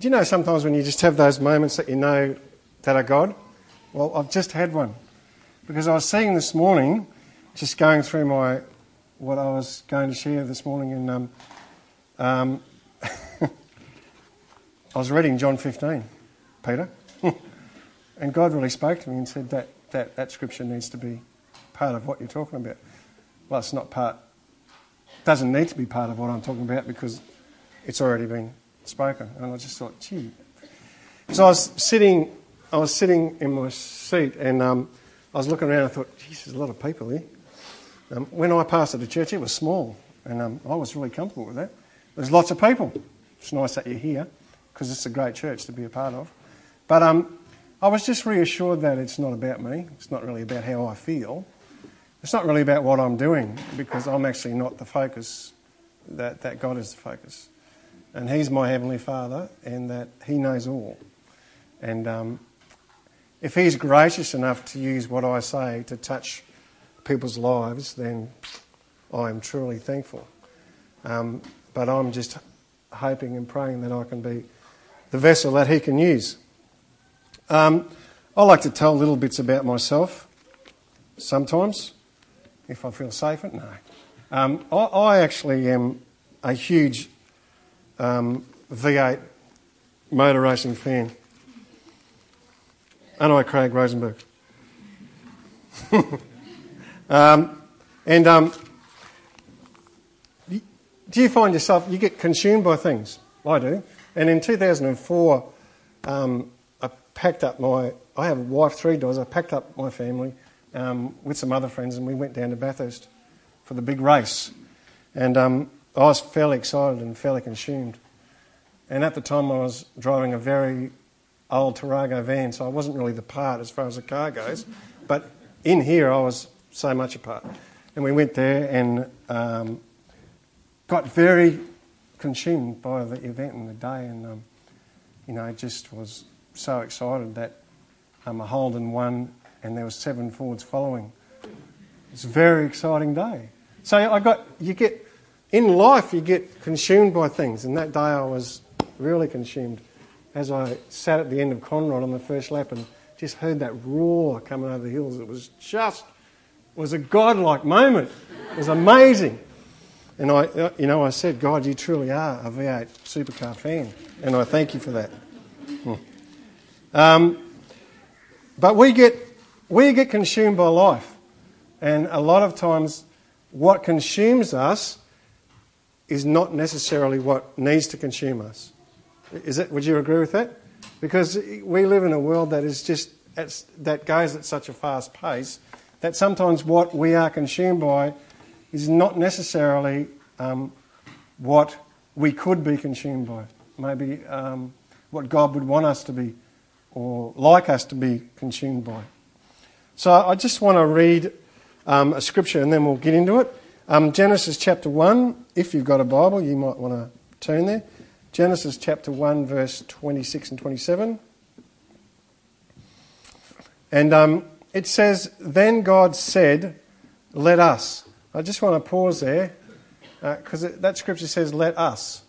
Do you know sometimes when you just have those moments that you know that are God? Well, I've just had one. Because I was seeing this morning, just going through my what I was going to share this morning, and um, um, I was reading John 15, Peter, and God really spoke to me and said that, that that scripture needs to be part of what you're talking about. Well, it's not part, doesn't need to be part of what I'm talking about because it's already been spoken. And I just thought, gee. So I was sitting, I was sitting in my seat and um, I was looking around I thought, geez, there's a lot of people here. Um, when I pastored the church, it was small and um, I was really comfortable with that. There's lots of people. It's nice that you're here because it's a great church to be a part of. But um, I was just reassured that it's not about me. It's not really about how I feel. It's not really about what I'm doing because I'm actually not the focus, that, that God is the focus and He's my Heavenly Father, and that He knows all. And um, if He's gracious enough to use what I say to touch people's lives, then I am truly thankful. Um, but I'm just hoping and praying that I can be the vessel that He can use. Um, I like to tell little bits about myself sometimes, if I feel safe. No. Um, I, I actually am a huge um, V8 motor racing fan. I, Craig Rosenberg. um, and um, do you find yourself, you get consumed by things? I do. And in 2004, um, I packed up my, I have a wife, three daughters, I packed up my family um, with some other friends and we went down to Bathurst for the big race. And um, I was fairly excited and fairly consumed. And at the time, I was driving a very old Tarago van, so I wasn't really the part as far as the car goes. But in here, I was so much a part. And we went there and um, got very consumed by the event and the day, and um, you know, just was so excited that um, a Holden won, and there was seven Fords following. It's a very exciting day. So I got you get in life, you get consumed by things, and that day I was really consumed as I sat at the end of Conrod on the first lap and just heard that roar coming over the hills. It was just was a godlike moment. It was amazing. And I, you know, I said, God, you truly are a V8 supercar fan, and I thank you for that. Hmm. Um, but we get we get consumed by life, and a lot of times, what consumes us is not necessarily what needs to consume us. Is it, would you agree with that? Because we live in a world that is just that goes at such a fast pace that sometimes what we are consumed by is not necessarily um, what we could be consumed by. Maybe um, what God would want us to be or like us to be consumed by. So I just want to read um, a scripture and then we'll get into it. Um, Genesis chapter 1, if you've got a Bible, you might want to turn there. Genesis chapter 1, verse 26 and 27. And um, it says, Then God said, Let us. I just want to pause there because uh, that scripture says, Let us.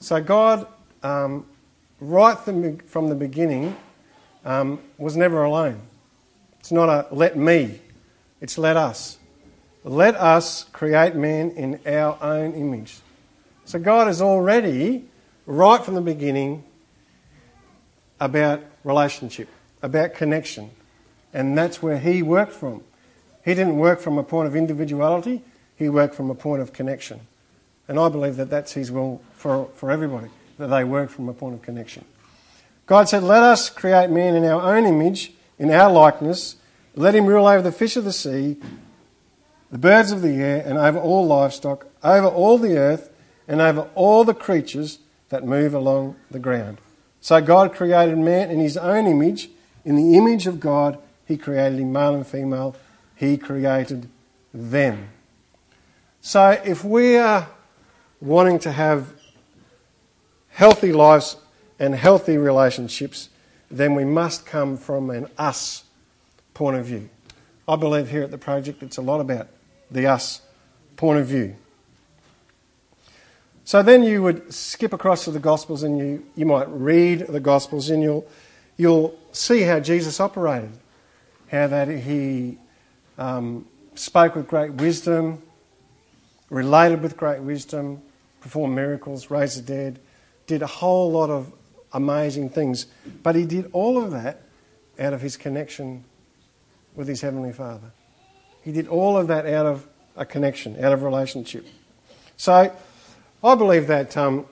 So God, um, right from the beginning, um, was never alone. It's not a let me, it's let us. Let us create man in our own image. So God is already right from the beginning about relationship, about connection. And that's where he worked from. He didn't work from a point of individuality, he worked from a point of connection. And I believe that that's his will for, for everybody, that they work from a point of connection. God said, Let us create man in our own image, in our likeness. Let him rule over the fish of the sea, the birds of the air, and over all livestock, over all the earth, and over all the creatures that move along the ground. So God created man in his own image. In the image of God, he created him, male and female. He created them. So if we are wanting to have healthy lives and healthy relationships, then we must come from an us point of view. I believe here at the project it's a lot about the us point of view. So then you would skip across to the Gospels and you, you might read the Gospels and you'll, you'll see how Jesus operated, how that he um, spoke with great wisdom, related with great wisdom, performed miracles, raised the dead, did a whole lot of amazing things. But he did all of that out of his connection with his Heavenly Father. He did all of that out of a connection, out of relationship. So I believe that um,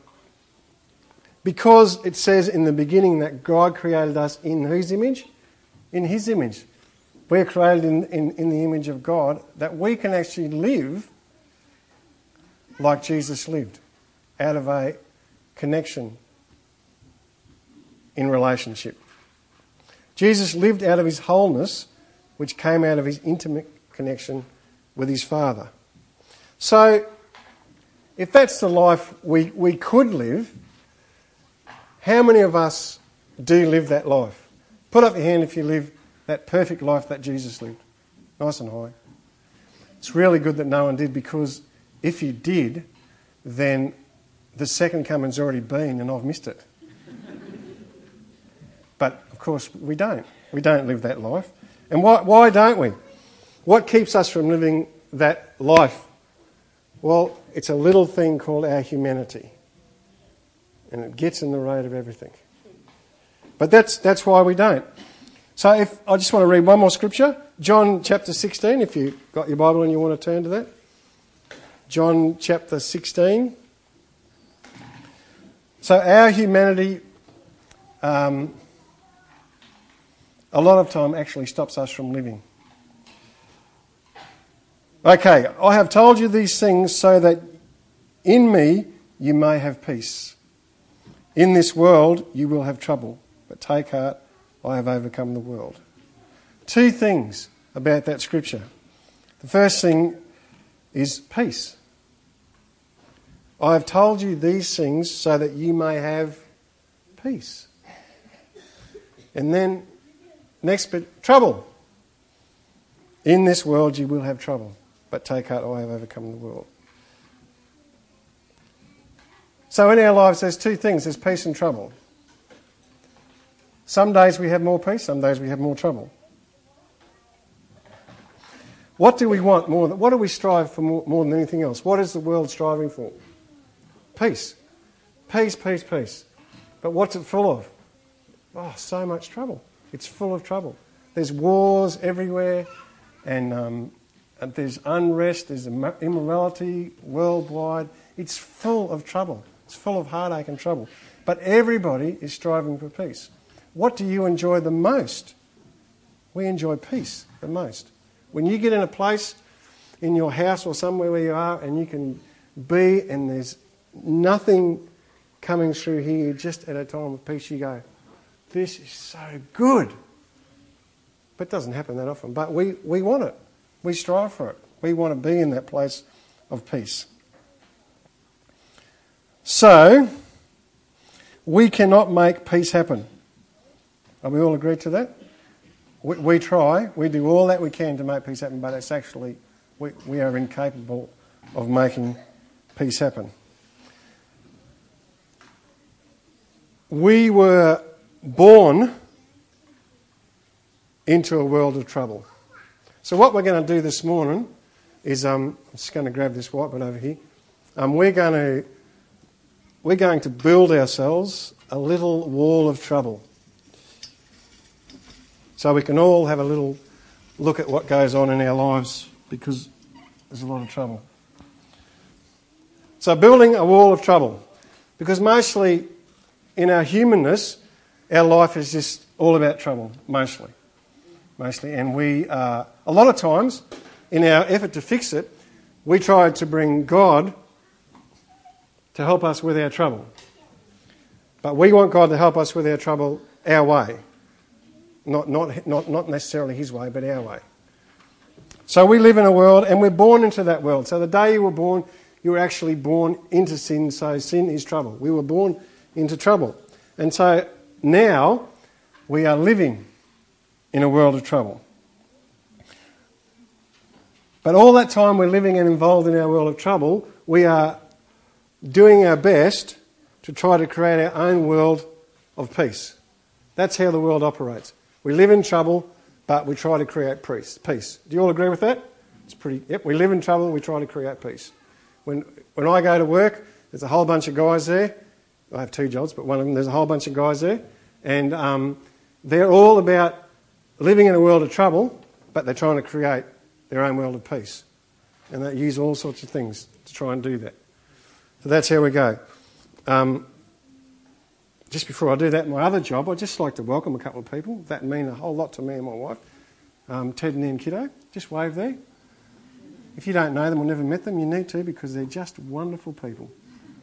because it says in the beginning that God created us in whose image? In His image. We're created in, in, in the image of God, that we can actually live like Jesus lived, out of a connection in relationship. Jesus lived out of his wholeness, which came out of his intimate connection with his Father. So, if that's the life we, we could live, how many of us do live that life? Put up your hand if you live that perfect life that Jesus lived. Nice and high. It's really good that no one did because if you did, then the second coming's already been and I've missed it. but of course, we don't. We don't live that life. And why, why don't we? What keeps us from living that life? Well, it's a little thing called our humanity. And it gets in the road of everything. But that's, that's why we don't. So if I just want to read one more scripture, John chapter 16, if you've got your Bible and you want to turn to that. John chapter 16. So our humanity, um, a lot of time actually stops us from living. Okay, I have told you these things so that in me you may have peace. In this world you will have trouble, but take heart, I have overcome the world. Two things about that scripture. The first thing is peace. I have told you these things so that you may have peace. And then, next bit, trouble. In this world you will have trouble but take heart, I have overcome the world. So in our lives, there's two things there's peace and trouble. Some days we have more peace, some days we have more trouble. What do we want more? Than, what do we strive for more, more than anything else? What is the world striving for? Peace. Peace, peace, peace. But what's it full of? Oh, so much trouble. It's full of trouble. There's wars everywhere, and um, there's unrest, there's immorality worldwide. It's full of trouble. It's full of heartache and trouble. But everybody is striving for peace. What do you enjoy the most? We enjoy peace the most. When you get in a place in your house or somewhere where you are and you can be and there's nothing coming through here, just at a time of peace, you go, This is so good. But it doesn't happen that often. But we, we want it. We strive for it. We want to be in that place of peace. So, we cannot make peace happen. Are we all agreed to that? We, we, try, we do all that we can to make peace happen, but it's actually, we, we are incapable of making peace happen. We were born into a world of trouble. So, what we're going to do this morning is um, I'm just going to grab this whiteboard over here. Um, we're, going to, we're going to build ourselves a little wall of trouble. So we can all have a little look at what goes on in our lives because there's a lot of trouble. So, building a wall of trouble. Because mostly in our humanness, our life is just all about trouble, mostly mostly, and we, uh, a lot of times, in our effort to fix it, we try to bring God to help us with our trouble. But we want God to help us with our trouble our way. Not, not, not, not necessarily His way, but our way. So we live in a world and we're born into that world. So the day you were born, you were actually born into sin, so sin is trouble. We were born into trouble. And so now we are living in a world of trouble. But all that time we're living and involved in our world of trouble, we are doing our best to try to create our own world of peace. That's how the world operates. We live in trouble, but we try to create peace. Peace. Do you all agree with that? It's pretty. Yep. We live in trouble. We try to create peace. When when I go to work, there's a whole bunch of guys there. I have two jobs, but one of them there's a whole bunch of guys there, and um, they're all about living in a world of trouble, but they're trying to create their own world of peace, and they use all sorts of things to try and do that. So that's how we go. Um, just before I do that, my other job, I'd just like to welcome a couple of people. That mean a whole lot to me and my wife. Um, Ted and Ian Kiddo, just wave there. If you don't know them or never met them, you need to because they're just wonderful people.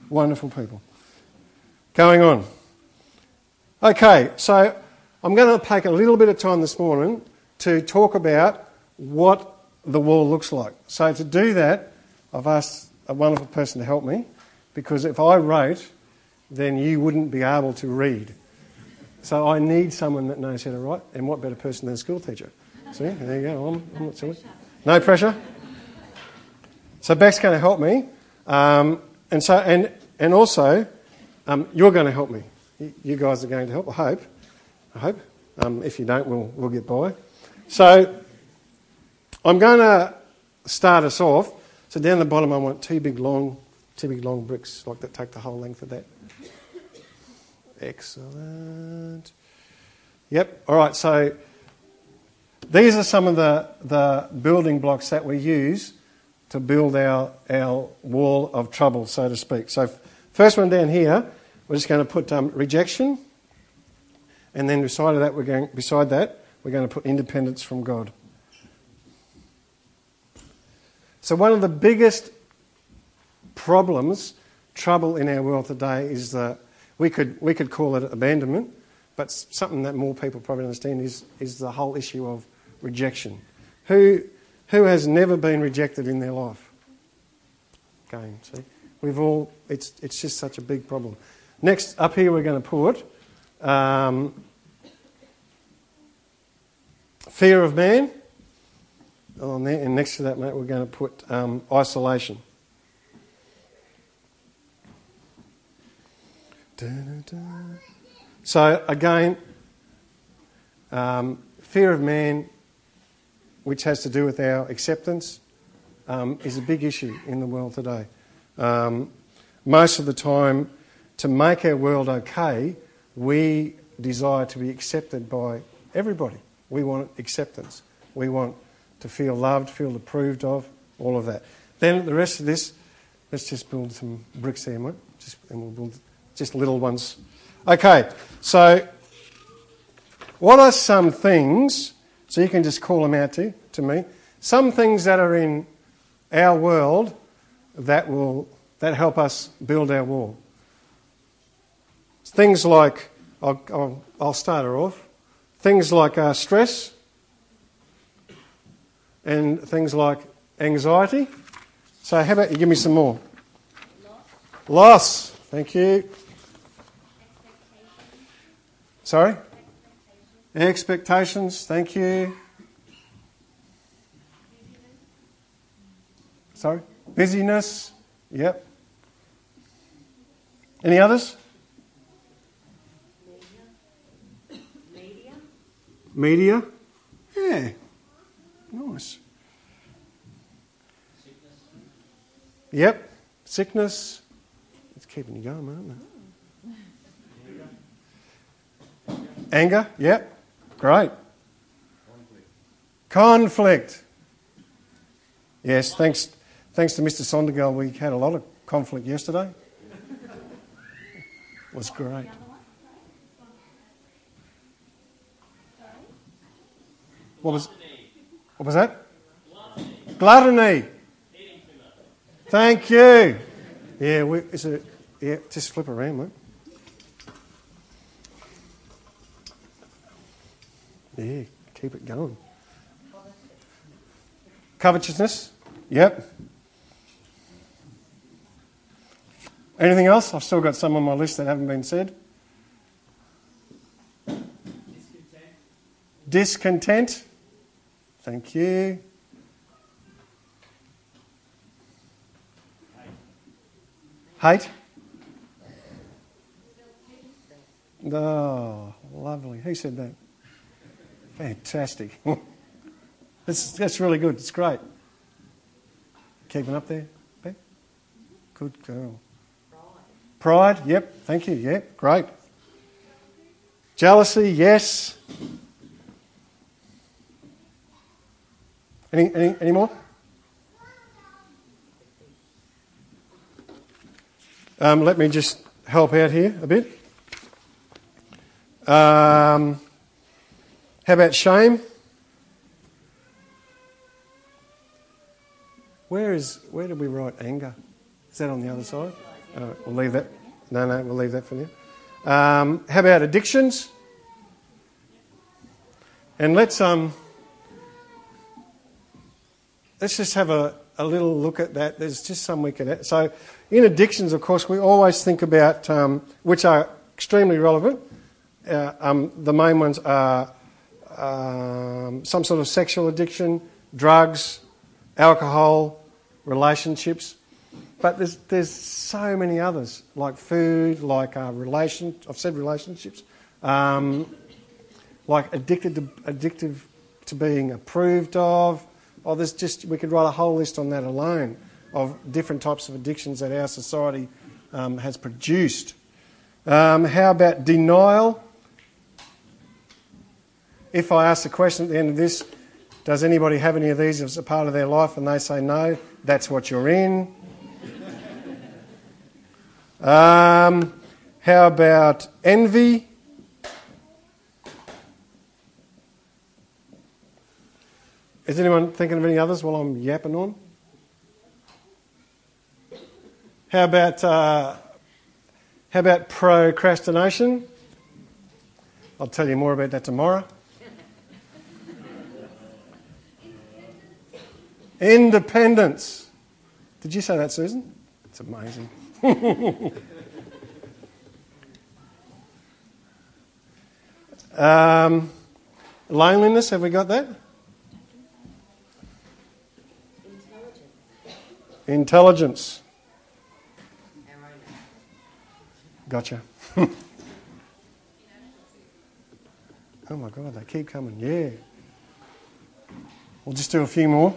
Wonderful people. Going on. Okay, so I'm going to take a little bit of time this morning to talk about what the wall looks like. So to do that, I've asked a wonderful person to help me because if I wrote then you wouldn't be able to read. So I need someone that knows how to write, and what better person than a school teacher? See, there you go. I'm, I'm not silly. No pressure. So Beck's going to help me, um, and so and and also um, you're going to help me. You guys are going to help. I hope. I hope. Um, if you don't, we'll we'll get by. So I'm going to start us off. So down the bottom, I want two big long, two big long bricks like that take the whole length of that. Excellent. Yep. All right. So these are some of the, the building blocks that we use to build our, our wall of trouble, so to speak. So, first one down here, we're just going to put um, rejection, and then beside that, we're going beside that we're going to put independence from God. So, one of the biggest problems, trouble in our world today is that we could, we could call it abandonment, but something that more people probably understand is, is the whole issue of rejection. Who, who has never been rejected in their life? Again, see? We've all, it's, it's just such a big problem. Next, up here, we're going to put um, fear of man. There, and next to that, mate, we're going to put um, isolation. So, again, um, fear of man, which has to do with our acceptance, um, is a big issue in the world today. Um, most of the time, to make our world okay, we desire to be accepted by everybody. We want acceptance. We want to feel loved, feel approved of, all of that. Then the rest of this, let's just build some bricks there, mate. Just, and we'll build just little ones. Okay, so what are some things, so you can just call them out to, to me, some things that are in our world that will that help us build our wall. Things like, I'll, I'll, I'll start her off, things like uh, stress and things like anxiety. So, how about you give me some more? Loss. Loss. Thank you. Sorry? Expectations. Thank you. Sorry? Busyness. Yep. Any others? Media. Yeah. Nice. Yep. Sickness. It's keeping you going, aren't they? Anger, yep. Great. Conflict. Conflict. Yes, thanks, thanks to Mr. Sondergaard, we had a lot of conflict yesterday. It was great. What was, what was that? Gluttony. Thank you. Yeah, we, is it, yeah, just flip around, mate. Yeah, keep it going. Covetousness. Yep. Anything else? I've still got some on my list that haven't been said. Discontent. Discontent. Thank you. Hate? Oh, lovely. Who said that? Fantastic. that's, that's really good. It's great. Keeping up there, Beck? Good girl. Pride, yep. Thank you, yep. Great. Jealousy, yes. Any, any, any more? Um, let me just help out here a bit. Um, how about shame? Where is where did we write anger? Is that on the other side? Uh, we'll leave that. No, no, we'll leave that for now. Um, how about addictions? And let's um, let's just have a, a little look at that. There's just some we could. So, in addictions, of course, we always think about um, which are extremely relevant. Uh, um, the main ones are um, some sort of sexual addiction, drugs, alcohol, relationships. But there's, there's so many others, like food, like uh, relation. I've said relationships, um, like addicted to, addictive to being approved of. Oh, there's just we could write a whole list on that alone of different types of addictions that our society um, has produced. Um, how about denial? If I ask the question at the end of this, does anybody have any of these as a part of their life, and they say no, that's what you're in. Um, how about envy? Is anyone thinking of any others while I'm yapping on? How about uh, how about procrastination? I'll tell you more about that tomorrow. Independence. Did you say that, Susan? It's amazing. um, loneliness, have we got that? Intelligence. Gotcha. oh my God, they keep coming. Yeah. We'll just do a few more.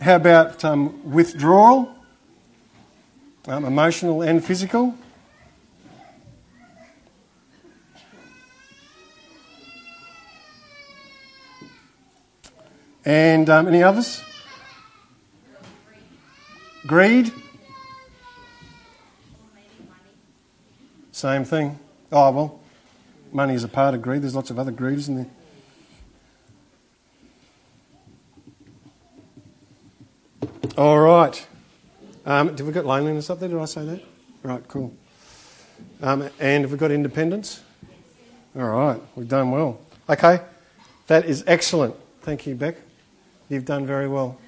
How about um, withdrawal? Um, emotional and physical? And um, any others? Greed? Same thing. Oh, well, money is a part of greed. There's lots of other greed, isn't there? All right. Um, did we got loneliness up there? Did I say that? Right, cool. Um, and have we got independence? All right, we've done well. Okay, that is excellent. Thank you, Beck. You've done very well.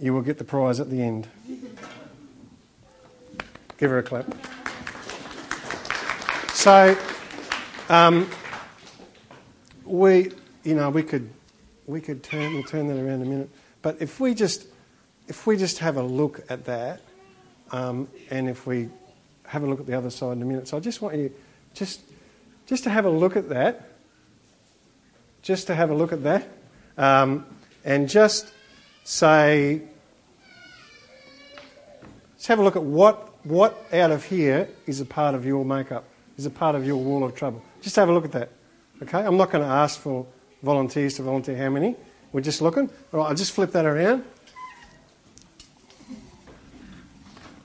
You will get the prize at the end. Give her a clap. So, um, we, you know, we could, we could turn, we'll turn that around in a minute. But if we just if we just have a look at that, um, and if we have a look at the other side in a minute, so I just want you just just to have a look at that, just to have a look at that, um, and just say, let's have a look at what what out of here is a part of your makeup, is a part of your wall of trouble. Just have a look at that. Okay, I'm not going to ask for volunteers to volunteer how many. We're just looking. All right, I'll just flip that around.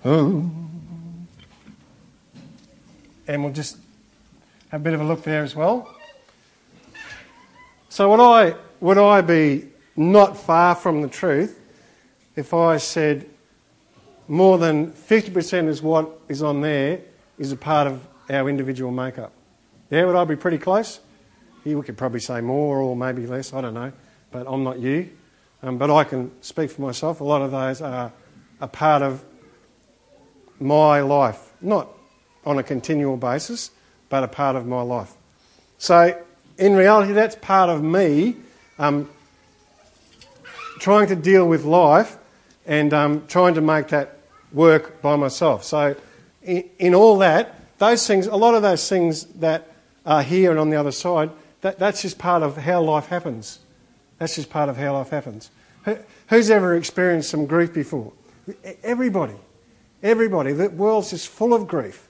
Oh. And we'll just have a bit of a look there as well. So would I would I be not far from the truth if I said more than 50% is what is on there is a part of our individual makeup? Yeah, would I be pretty close? We could probably say more or maybe less, I don't know, but I'm not you. Um, but I can speak for myself. A lot of those are a part of my life, not on a continual basis, but a part of my life. So, in reality, that's part of me um, trying to deal with life and um, trying to make that work by myself. So, in, in, all that, those things, a lot of those things that are here and on the other side, that, that's just part of how life happens. That's just part of how life happens. Who, who's ever experienced some grief before? Everybody. Everybody. The world's just full of grief.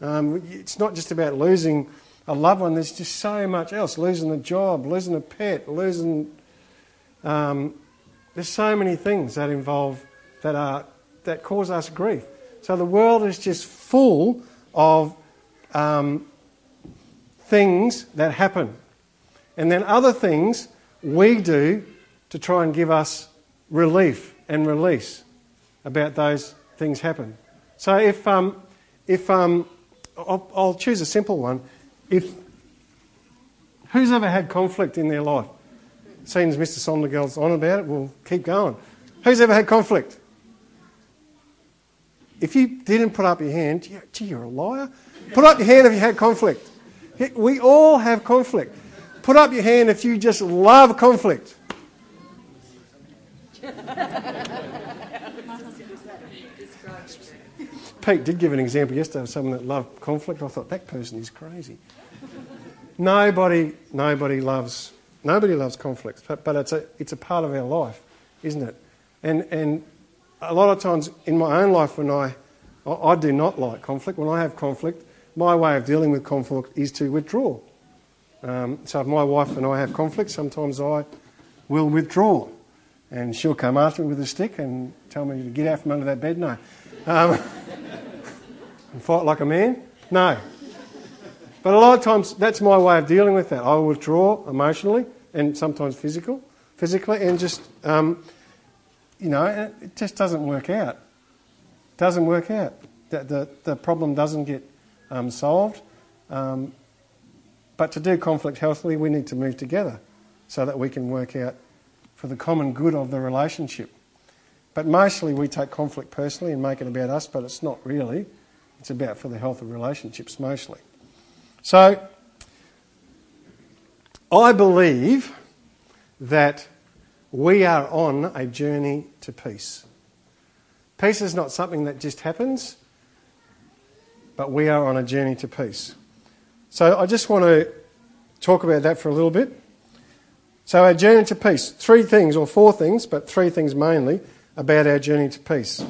Um, it's not just about losing a loved one, there's just so much else losing a job, losing a pet, losing. Um, there's so many things that involve that are that cause us grief. So the world is just full of um, things that happen, and then other things we do to try and give us relief and release about those things happen. So if um, if um, I'll, I'll choose a simple one, if who's ever had conflict in their life? Seems Mr. Sondergeld's on about it. We'll keep going. Who's ever had conflict? If you didn't put up your hand, gee, you're a liar. Put up your hand if you had conflict. We all have conflict. Put up your hand if you just love conflict. Pete did give an example yesterday of someone that loved conflict. I thought that person is crazy. nobody, nobody loves, nobody loves conflict, but, but it's a, it's a part of our life, isn't it? And and a lot of times in my own life, when I, I, do not like conflict. When I have conflict, my way of dealing with conflict is to withdraw. Um, so if my wife and I have conflict, sometimes I will withdraw, and she'll come after me with a stick and tell me to get out from under that bed. No. Um, and fight like a man? No. But a lot of times that's my way of dealing with that. I will withdraw emotionally and sometimes physical, physically, and just, um, you know, it just doesn't work out. Doesn't work out. The, the, the problem doesn't get um, solved. Um, but to do conflict healthily, we need to move together so that we can work out for the common good of the relationship. But mostly we take conflict personally and make it about us, but it's not really. It's about for the health of relationships mostly. So, I believe that we are on a journey to peace. Peace is not something that just happens, but we are on a journey to peace. So I just want to talk about that for a little bit. So, our journey to peace. Three things, or four things, but three things mainly about our journey to peace.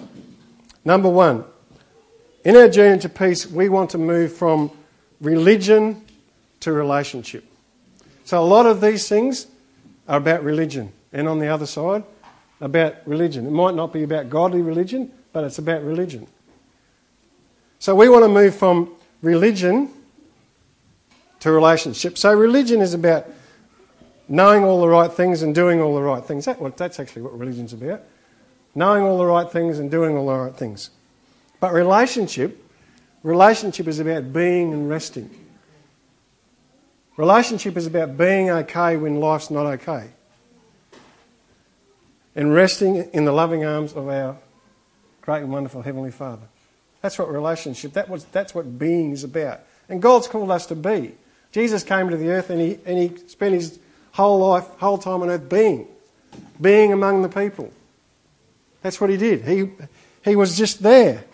Number one, in our journey to peace, we want to move from religion to relationship. So, a lot of these things are about religion, and on the other side, about religion. It might not be about godly religion, but it's about religion. So, we want to move from religion to relationship. So, religion is about knowing all the right things and doing all the right things. That, that's actually what religion's about knowing all the right things and doing all the right things. But relationship, relationship is about being and resting. Relationship is about being okay when life's not okay. And resting in the loving arms of our great and wonderful Heavenly Father. That's what relationship, that was, that's what being is about. And God's called us to be. Jesus came to the earth and he, and he spent his whole life, whole time on earth being. Being among the people. That's what he did. He, he was just there.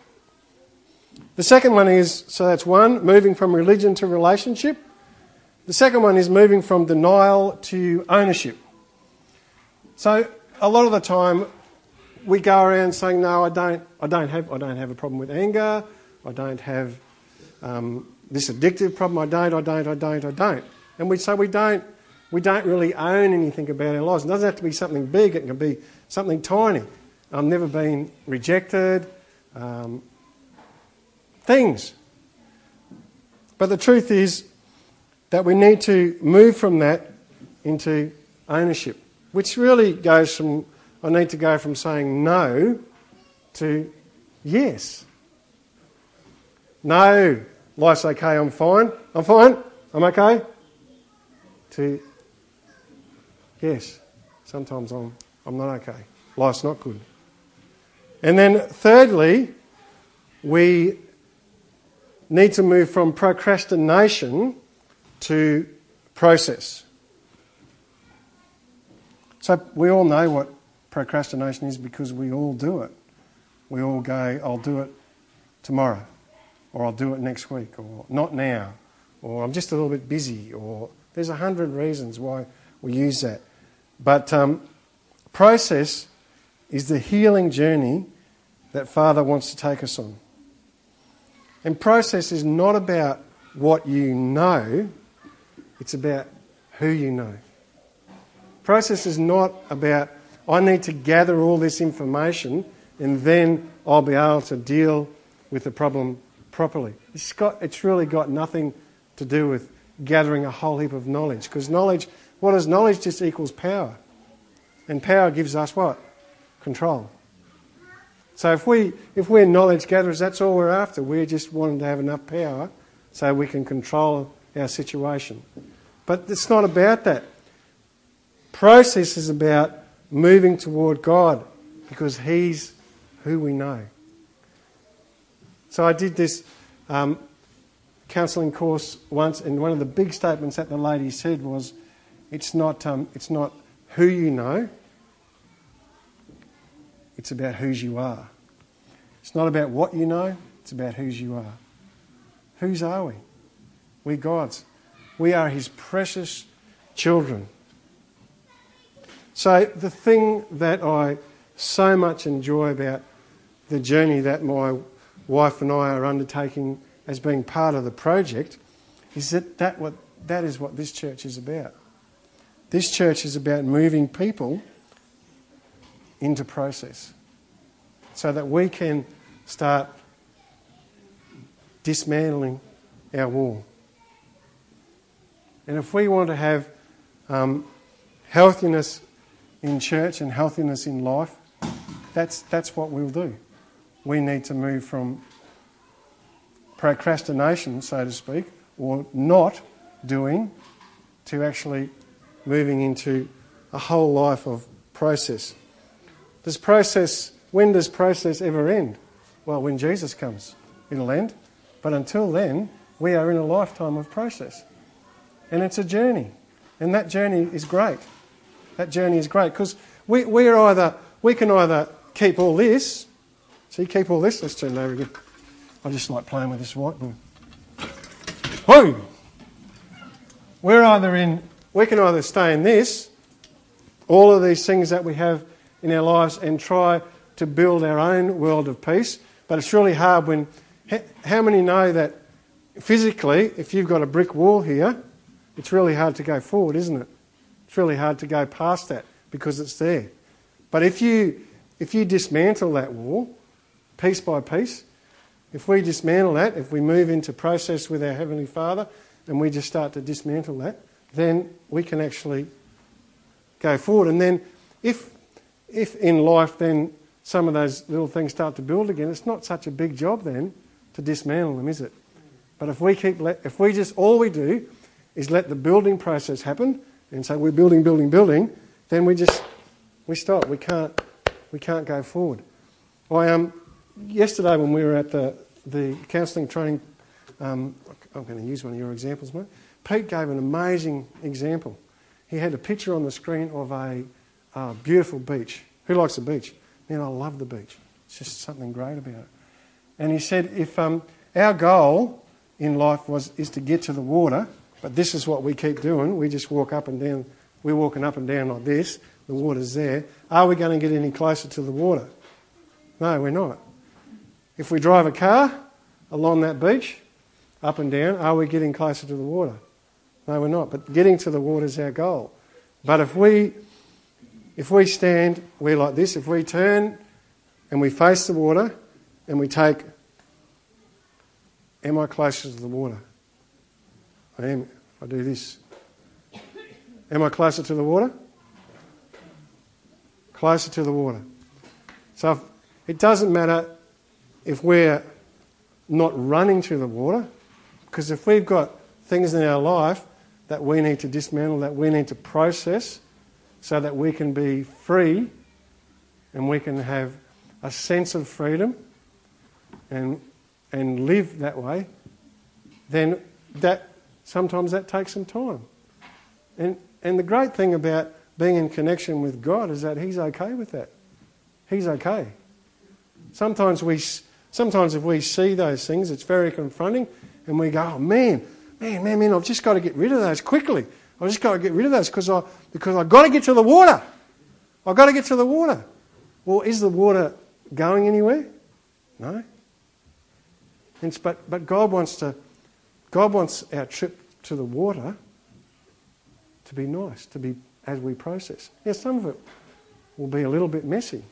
The second one is so that's one, moving from religion to relationship. The second one is moving from denial to ownership. So a lot of the time we go around saying, No, I don't, I don't, have, I don't have a problem with anger. I don't have um, this addictive problem. I don't, I don't, I don't, I don't. And we say we don't, we don't really own anything about our lives. It doesn't have to be something big, it can be something tiny. I've never been rejected. Um, things. But the truth is that we need to move from that into ownership, which really goes from, I need to go from saying no to yes. No, life's okay, I'm fine, I'm fine, I'm okay. To yes, sometimes I'm, I'm not okay, life's not good. And then, thirdly, we need to move from procrastination to process. So, we all know what procrastination is because we all do it. We all go, I'll do it tomorrow, or I'll do it next week, or not now, or I'm just a little bit busy, or there's a hundred reasons why we use that. But um, process is the healing journey that Father wants to take us on. And process is not about what you know, it's about who you know. Process is not about, I need to gather all this information and then I'll be able to deal with the problem properly. It's, got, it's really got nothing to do with gathering a whole heap of knowledge because knowledge, what is knowledge just equals power. And power gives us what? Control. So if, we, if we're knowledge gatherers, that's all we're after. We're just wanting to have enough power so we can control our situation. But it's not about that. Process is about moving toward God because He's who we know. So I did this um, counselling course once, and one of the big statements that the lady said was, "It's not, um, it's not who you know, it's about whose you are. It's not about what you know, it's about whose you are. Whose are we? We're God's. We are His precious children. So, the thing that I so much enjoy about the journey that my wife and I are undertaking as being part of the project is that that, what, that is what this church is about. This church is about moving people into process so that we can start dismantling our wall. And if we want to have um, healthiness in church and healthiness in life, that's, that's what we'll do. We need to move from procrastination, so to speak, or not doing, to actually moving into a whole life of process. Does process, when does process ever end? Well, when Jesus comes, it'll end. But until then, we are in a lifetime of process. And it's a journey. And that journey is great. That journey is great because we, we're either, we can either keep all this. See, keep all this. Let's turn it over again. I just like playing with this whiteboard. Whoa! We're either in, we can either stay in this, all of these things that we have in our lives and try to build our own world of peace. But it's really hard when. How many know that physically, if you've got a brick wall here, it's really hard to go forward, isn't it? It's really hard to go past that because it's there. But if you, if you dismantle that wall, piece by piece, if we dismantle that, if we move into process with our Heavenly Father and we just start to dismantle that, then we can actually go forward. And then if if in life then some of those little things start to build again, it's not such a big job then to dismantle them, is it? But if we keep, if we just all we do is let the building process happen, and so we're building, building, building, then we just we stop. We can't we can't go forward. I um yesterday when we were at the the counselling training, um, I'm going to use one of your examples, mate. Pete gave an amazing example. He had a picture on the screen of a uh, beautiful beach. Who likes the beach? Man, I love the beach. It's just something great about it. And he said, if um, our goal in life was is to get to the water, but this is what we keep doing. We just walk up and down. We're walking up and down like this. The water's there. Are we going to get any closer to the water? No, we're not. If we drive a car along that beach, up and down, are we getting closer to the water? No, we're not. But getting to the water is our goal. But if we if we stand, we're like this. If we turn and we face the water and we take, am I closer to the water? I am. I do this, am I closer to the water? Closer to the water. So if, it doesn't matter if we're not running to the water, because if we've got things in our life that we need to dismantle, that we need to process, so that we can be free and we can have a sense of freedom and, and live that way, then that sometimes that takes some time. And, and the great thing about being in connection with God is that He's okay with that. He's okay. Sometimes we, sometimes if we see those things, it's very confronting, and we go, "Oh man, man, man, man! I've just got to get rid of those quickly. I've just got to get rid of those because I because I've got to get to the water. I've got to get to the water. Well, is the water going anywhere? No. But but God wants to, God wants our trip to the water to be nice, to be as we process. Yeah, some of it will be a little bit messy,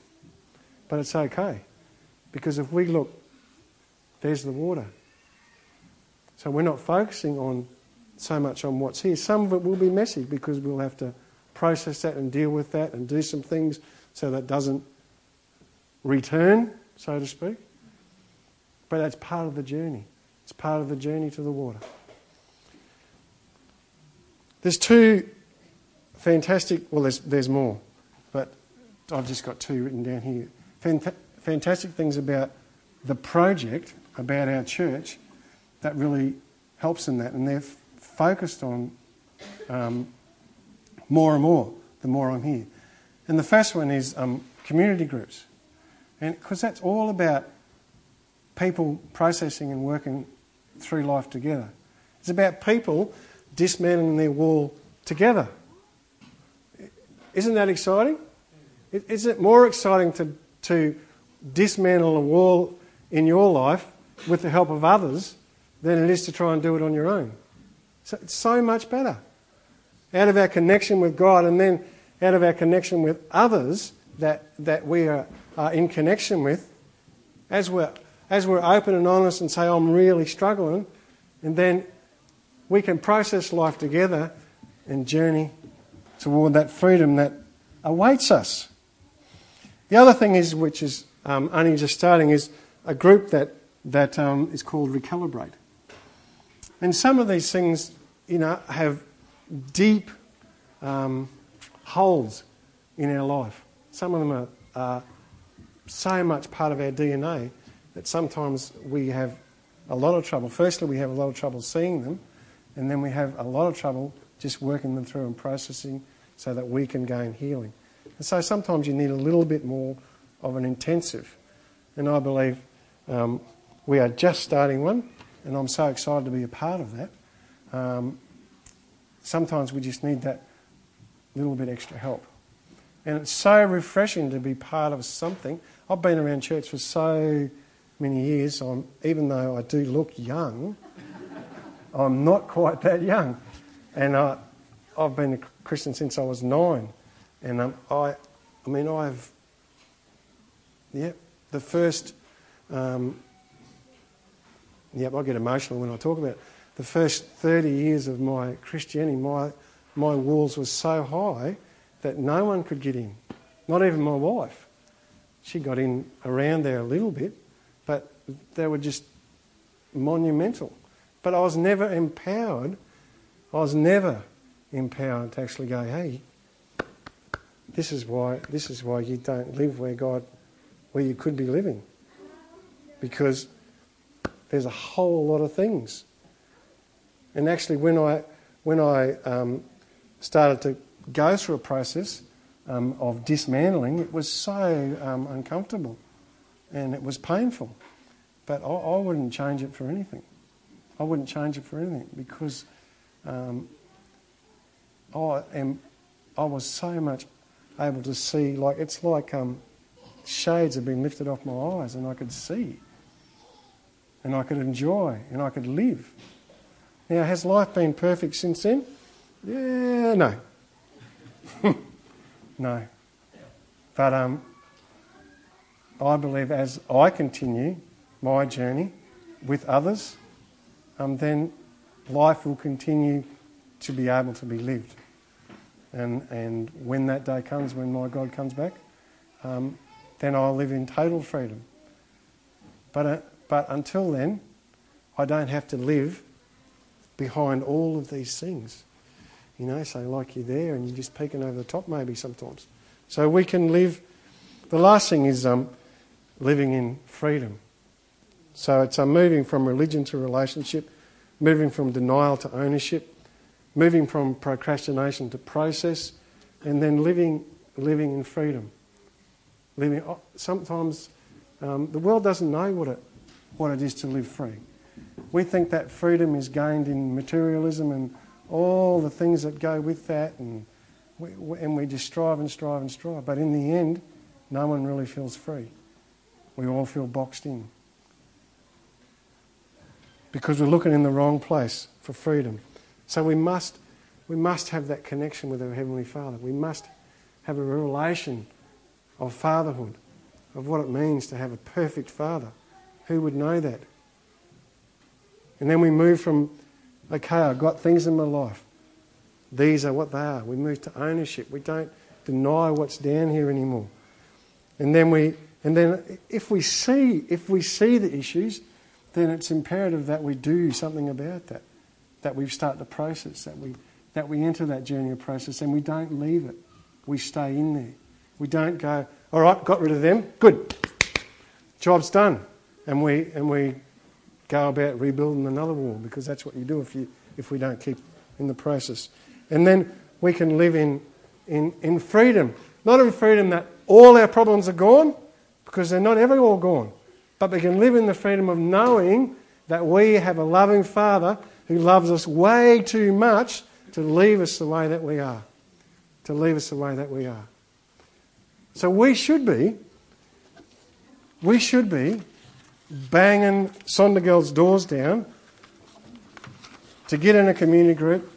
but it's okay. Because if we look, there's the water. So we're not focusing on so much on what's here. Some of it will be messy because we'll have to process that and deal with that and do some things so that doesn't return, so to speak. But that's part of the journey. It's part of the journey to the water. There's two fantastic, well, there's, there's more, but I've just got two written down here. Fant- fantastic things about the project, about our church, that really helps in that. And they're f- focused on um, more and more the more I'm here. And the first one is um, community groups. And because that's all about people processing and working through life together. It's about people dismantling their wall together. Isn't that exciting? Is it more exciting to, to dismantle a wall in your life with the help of others than it is to try and do it on your own? So it's so much better. Out of our connection with God and then out of our connection with others that, that we are, are in connection with, as we're, as we're open and honest and say, I'm really struggling, and then we can process life together and journey toward that freedom that awaits us. The other thing is, which is um, only just starting, is a group that, that um, is called Recalibrate. And some of these things, you know, have deep um, holes in our life. Some of them are, are so much part of our DNA that sometimes we have a lot of trouble. Firstly, we have a lot of trouble seeing them, and then we have a lot of trouble just working them through and processing so that we can gain healing. And so sometimes you need a little bit more of an intensive. And I believe um, we are just starting one, and I'm so excited to be a part of that. Um, sometimes we just need that little bit extra help. And it's so refreshing to be part of something. I've been around church for so many years, I'm, even though I do look young, I'm not quite that young. And I, I've been a Christian since I was nine. And um, I, I mean, I've, yeah, the first, um, yep, I get emotional when I talk about it. The first 30 years of my Christianity, my, my walls were so high that no one could get in, not even my wife. She got in around there a little bit, they were just monumental. But I was never empowered. I was never empowered to actually go, hey, this is why this is why you don't live where God where you could be living. Because there's a whole lot of things. And actually when I when I um, started to go through a process um, of dismantling, it was so um, uncomfortable and it was painful. But I, I, wouldn't change it for anything. I wouldn't change it for anything because um, I am. I was so much able to see, like it's like um, shades have been lifted off my eyes, and I could see, and I could enjoy, and I could live. Now, has life been perfect since then? Yeah, no, no. But um, I believe as I continue my journey with others, um, then life will continue to be able to be lived. And, and when that day comes, when my God comes back, um, then I'll live in total freedom. But, uh, but until then, I don't have to live behind all of these things. You know, so like you're there and you're just peeking over the top maybe sometimes. So we can live. The last thing is um, living in freedom. So it's um, moving from religion to relationship, moving from denial to ownership, moving from procrastination to process, and then living, living in freedom. Living, oh, sometimes um, the world doesn't know what it, what it is to live free. We think that freedom is gained in materialism and all the things that go with that, and we, and we just strive and strive and strive. But in the end, no one really feels free. We all feel boxed in. Because we're looking in the wrong place for freedom. So we must, we must have that connection with our Heavenly Father. We must have a revelation of fatherhood, of what it means to have a perfect father. Who would know that? And then we move from, okay, I've got things in my life. These are what they are. We move to ownership. We don't deny what's down here anymore. And then we and then if we see if we see the issues, then it's imperative that we do something about that. That we start the process, that we that we enter that journey of process and we don't leave it. We stay in there. We don't go, all right, got rid of them, good. Job's done. And we and we go about rebuilding another wall because that's what you do if you if we don't keep in the process. And then we can live in, in, in freedom. Not in freedom that all our problems are gone, because they're not ever all gone. But we can live in the freedom of knowing that we have a loving Father who loves us way too much to leave us the way that we are. To leave us the way that we are. So we should be, we should be banging Sondergeld's doors down to get in a community group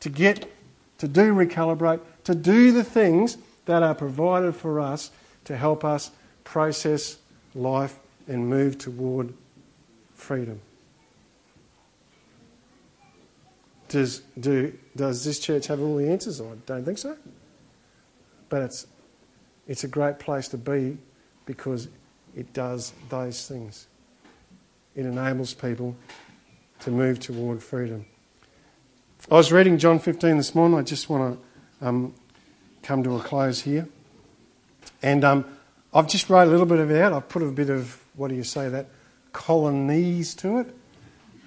to get, to do recalibrate, to do the things that are provided for us to help us process life and move toward freedom. Does, do, does this church have all the answers? I don't think so. But it's, it's a great place to be because it does those things. It enables people to move toward freedom. I was reading John 15 this morning. I just want to um, come to a close here. And um, I've just wrote a little bit of it out. I've put a bit of, what do you say, that colonnese to it,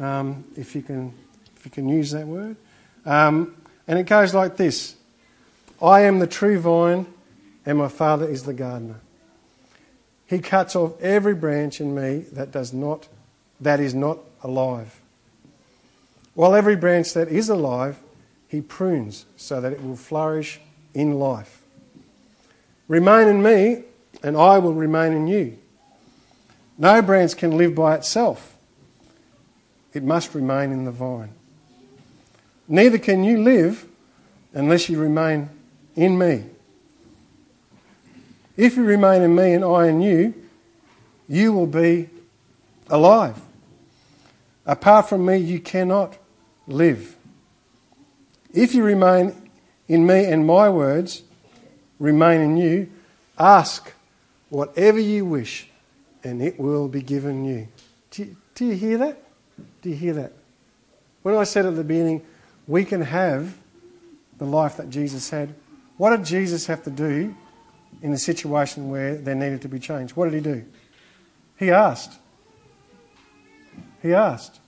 um, if, you can, if you can use that word. Um, and it goes like this I am the true vine, and my Father is the gardener. He cuts off every branch in me that does not, that is not alive while every branch that is alive, he prunes so that it will flourish in life. Remain in me, and I will remain in you. No branch can live by itself, it must remain in the vine. Neither can you live unless you remain in me. If you remain in me and I in you, you will be alive. Apart from me, you cannot live. If you remain in me and my words remain in you, ask whatever you wish and it will be given you. Do, you. do you hear that? Do you hear that? When I said at the beginning, we can have the life that Jesus had, what did Jesus have to do in a situation where there needed to be change? What did he do? He asked. He asked.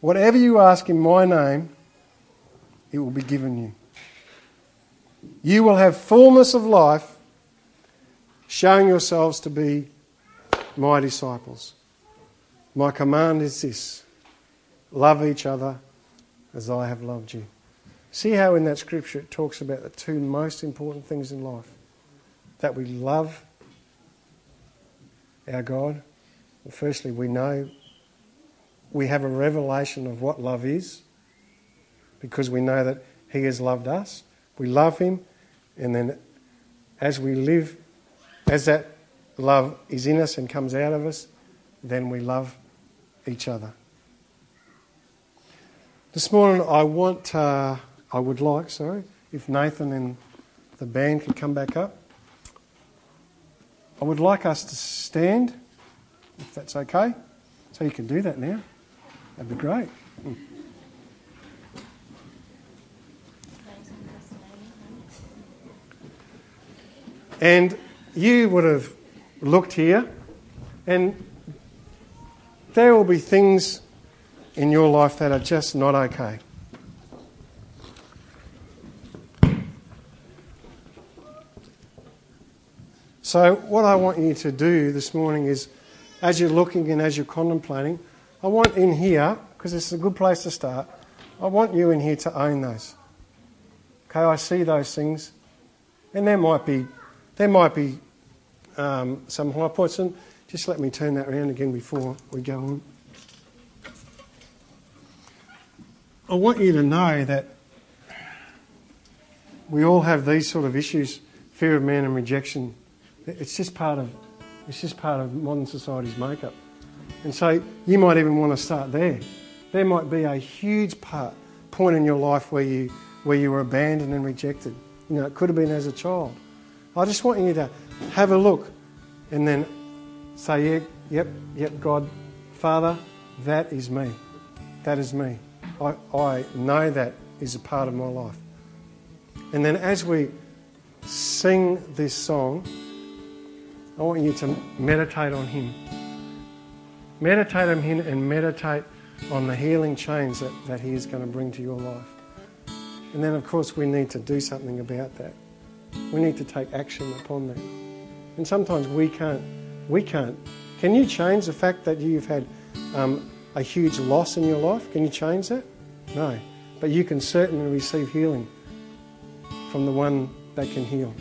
Whatever you ask in my name, it will be given you. You will have fullness of life, showing yourselves to be my disciples. My command is this love each other as I have loved you. See how in that scripture it talks about the two most important things in life that we love our God. Well, firstly, we know we have a revelation of what love is because we know that He has loved us. We love Him, and then as we live, as that love is in us and comes out of us, then we love each other. This morning, I want, uh, I would like, sorry, if Nathan and the band could come back up. I would like us to stand, if that's okay. So you can do that now. That'd be great. And you would have looked here, and there will be things in your life that are just not okay. So, what I want you to do this morning is, as you're looking and as you're contemplating, I want in here, because it's a good place to start, I want you in here to own those. Okay, I see those things, and there might be there might be um, some high points. And just let me turn that around again before we go on. I want you to know that we all have these sort of issues fear of man and rejection. It's just part of, it's just part of modern society's makeup. And so you might even want to start there. There might be a huge part, point in your life where you, where you were abandoned and rejected. You know, it could have been as a child. I just want you to have a look and then say, yeah, yep, yep, God, Father, that is me. That is me. I, I know that is a part of my life. And then as we sing this song, I want you to meditate on Him. Meditate on Him and meditate on the healing change that, that He is going to bring to your life. And then, of course, we need to do something about that. We need to take action upon that. And sometimes we can't. We can't. Can you change the fact that you've had um, a huge loss in your life? Can you change that? No. But you can certainly receive healing from the one that can heal.